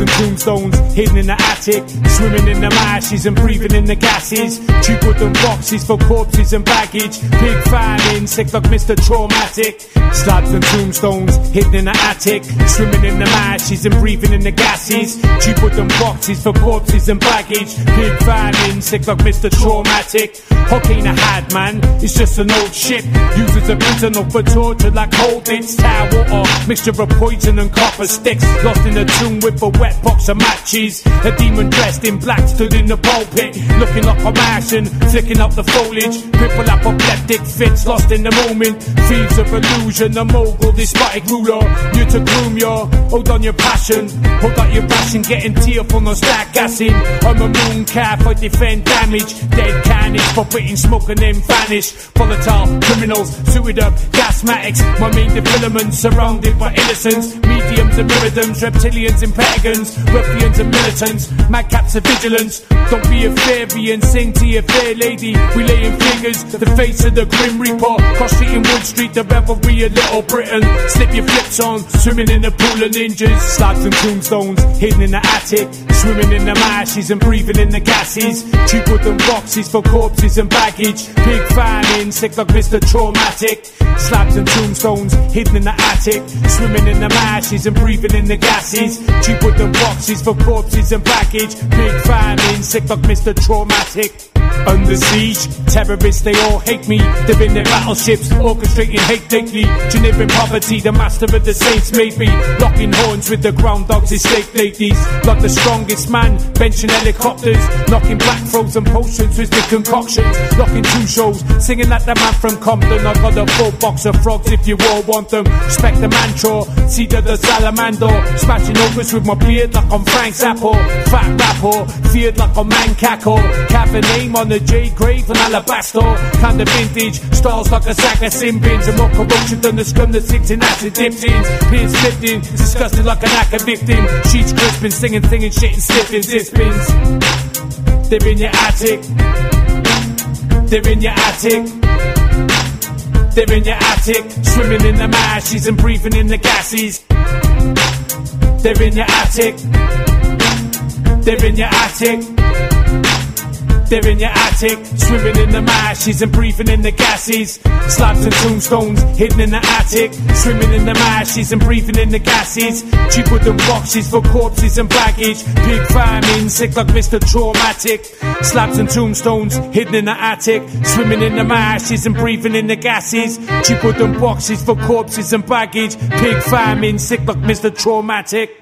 tombstones hidden in the attic. Swimming in the ashes and breathing in the gases. Cheap wooden boxes for corpses and baggage. Big famine, sick like Mr. Traumatic. Slabs and tombstones hidden in the attic. Swimming in the ashes and breathing in the gases. Cheap wooden boxes for corpses and baggage. Big famine, sick like Mr. Traumatic. Hook ain't a had man, it's just an old ship. Used as a prisoner for torture like cold bits. Tower water, mixture of poison and copper sticks. Lost in a tomb with a wet box of matches. A demon dressed in black stood in the pulpit, looking like a Martian, flicking up the foliage. Cripple apoplectic fits, lost in the moment. Thieves of illusion, a mogul, despotic ruler. You to groom your, hold on your passion. Hold out your passion, getting tearful, no stack gassing. I'm a moon calf, I defend damage. Dead carnage, for putting smoke and then vanish. Volatile criminals, suited up, gasmatics. My main development surrounded by innocents. Mediums and reptilians and pagans. Ruffians and militants, madcaps of vigilance. Don't be a fairy and sing to your fair lady. We lay in figures, the face of the grim reaper. Cross street in Wood Street, the revelry of Little Britain. Slip your flips on, swimming in a pool of ninjas. Slabs and tombstones, hidden in the attic. Swimming in the ashes and breathing in the gases. Cheap wooden boxes for corpses and baggage. Big famine, sick like Mr. Traumatic. Slabs and tombstones, hidden in the attic. Swimming in the ashes and breathing in the gases. Cheap wooden boxes for corpses and baggage. Big famine, sick like Mr. Traumatic. Under siege, terrorists they all hate me. They're in their battleships, orchestrating hate daily. Generic poverty, the master of the saints made me. Locking horns with the ground dogs, estate ladies. Like the strongest man, benching helicopters. Knocking black frozen potions with the concoctions. Locking two shows, singing like the man from Compton. I got a full box of frogs if you all want them. Respect the mantra, see the, the salamander. Smashing ogres with my beard like I'm Frank Zappa. Fat rapper, feared like a man cackle. Cap a name on the J grave and alabaster. Kind of vintage, styles like a sack of sin bins. And more corruption than the scum that sits in acid dipped in. Peers slipped in, disgusted like an hacker victim. Sheets crisping, singing, singing shit and slipping zippins. They're in your attic. They're in your attic. They're in your attic, swimming in the ashes and breathing in the gases. They're in your attic. They're in your attic. They're in your attic, swimming in the ashes and breathing in the gases. Slabs and tombstones hidden in the attic, swimming in the ashes and breathing in the gases. Cheap wooden boxes for corpses and baggage. Big famine, sick like Mr. Traumatic. Slabs and tombstones hidden in the attic, swimming in the ashes and breathing in the gases. Cheap wooden boxes for corpses and baggage. Big famine, sick like Mr. Traumatic.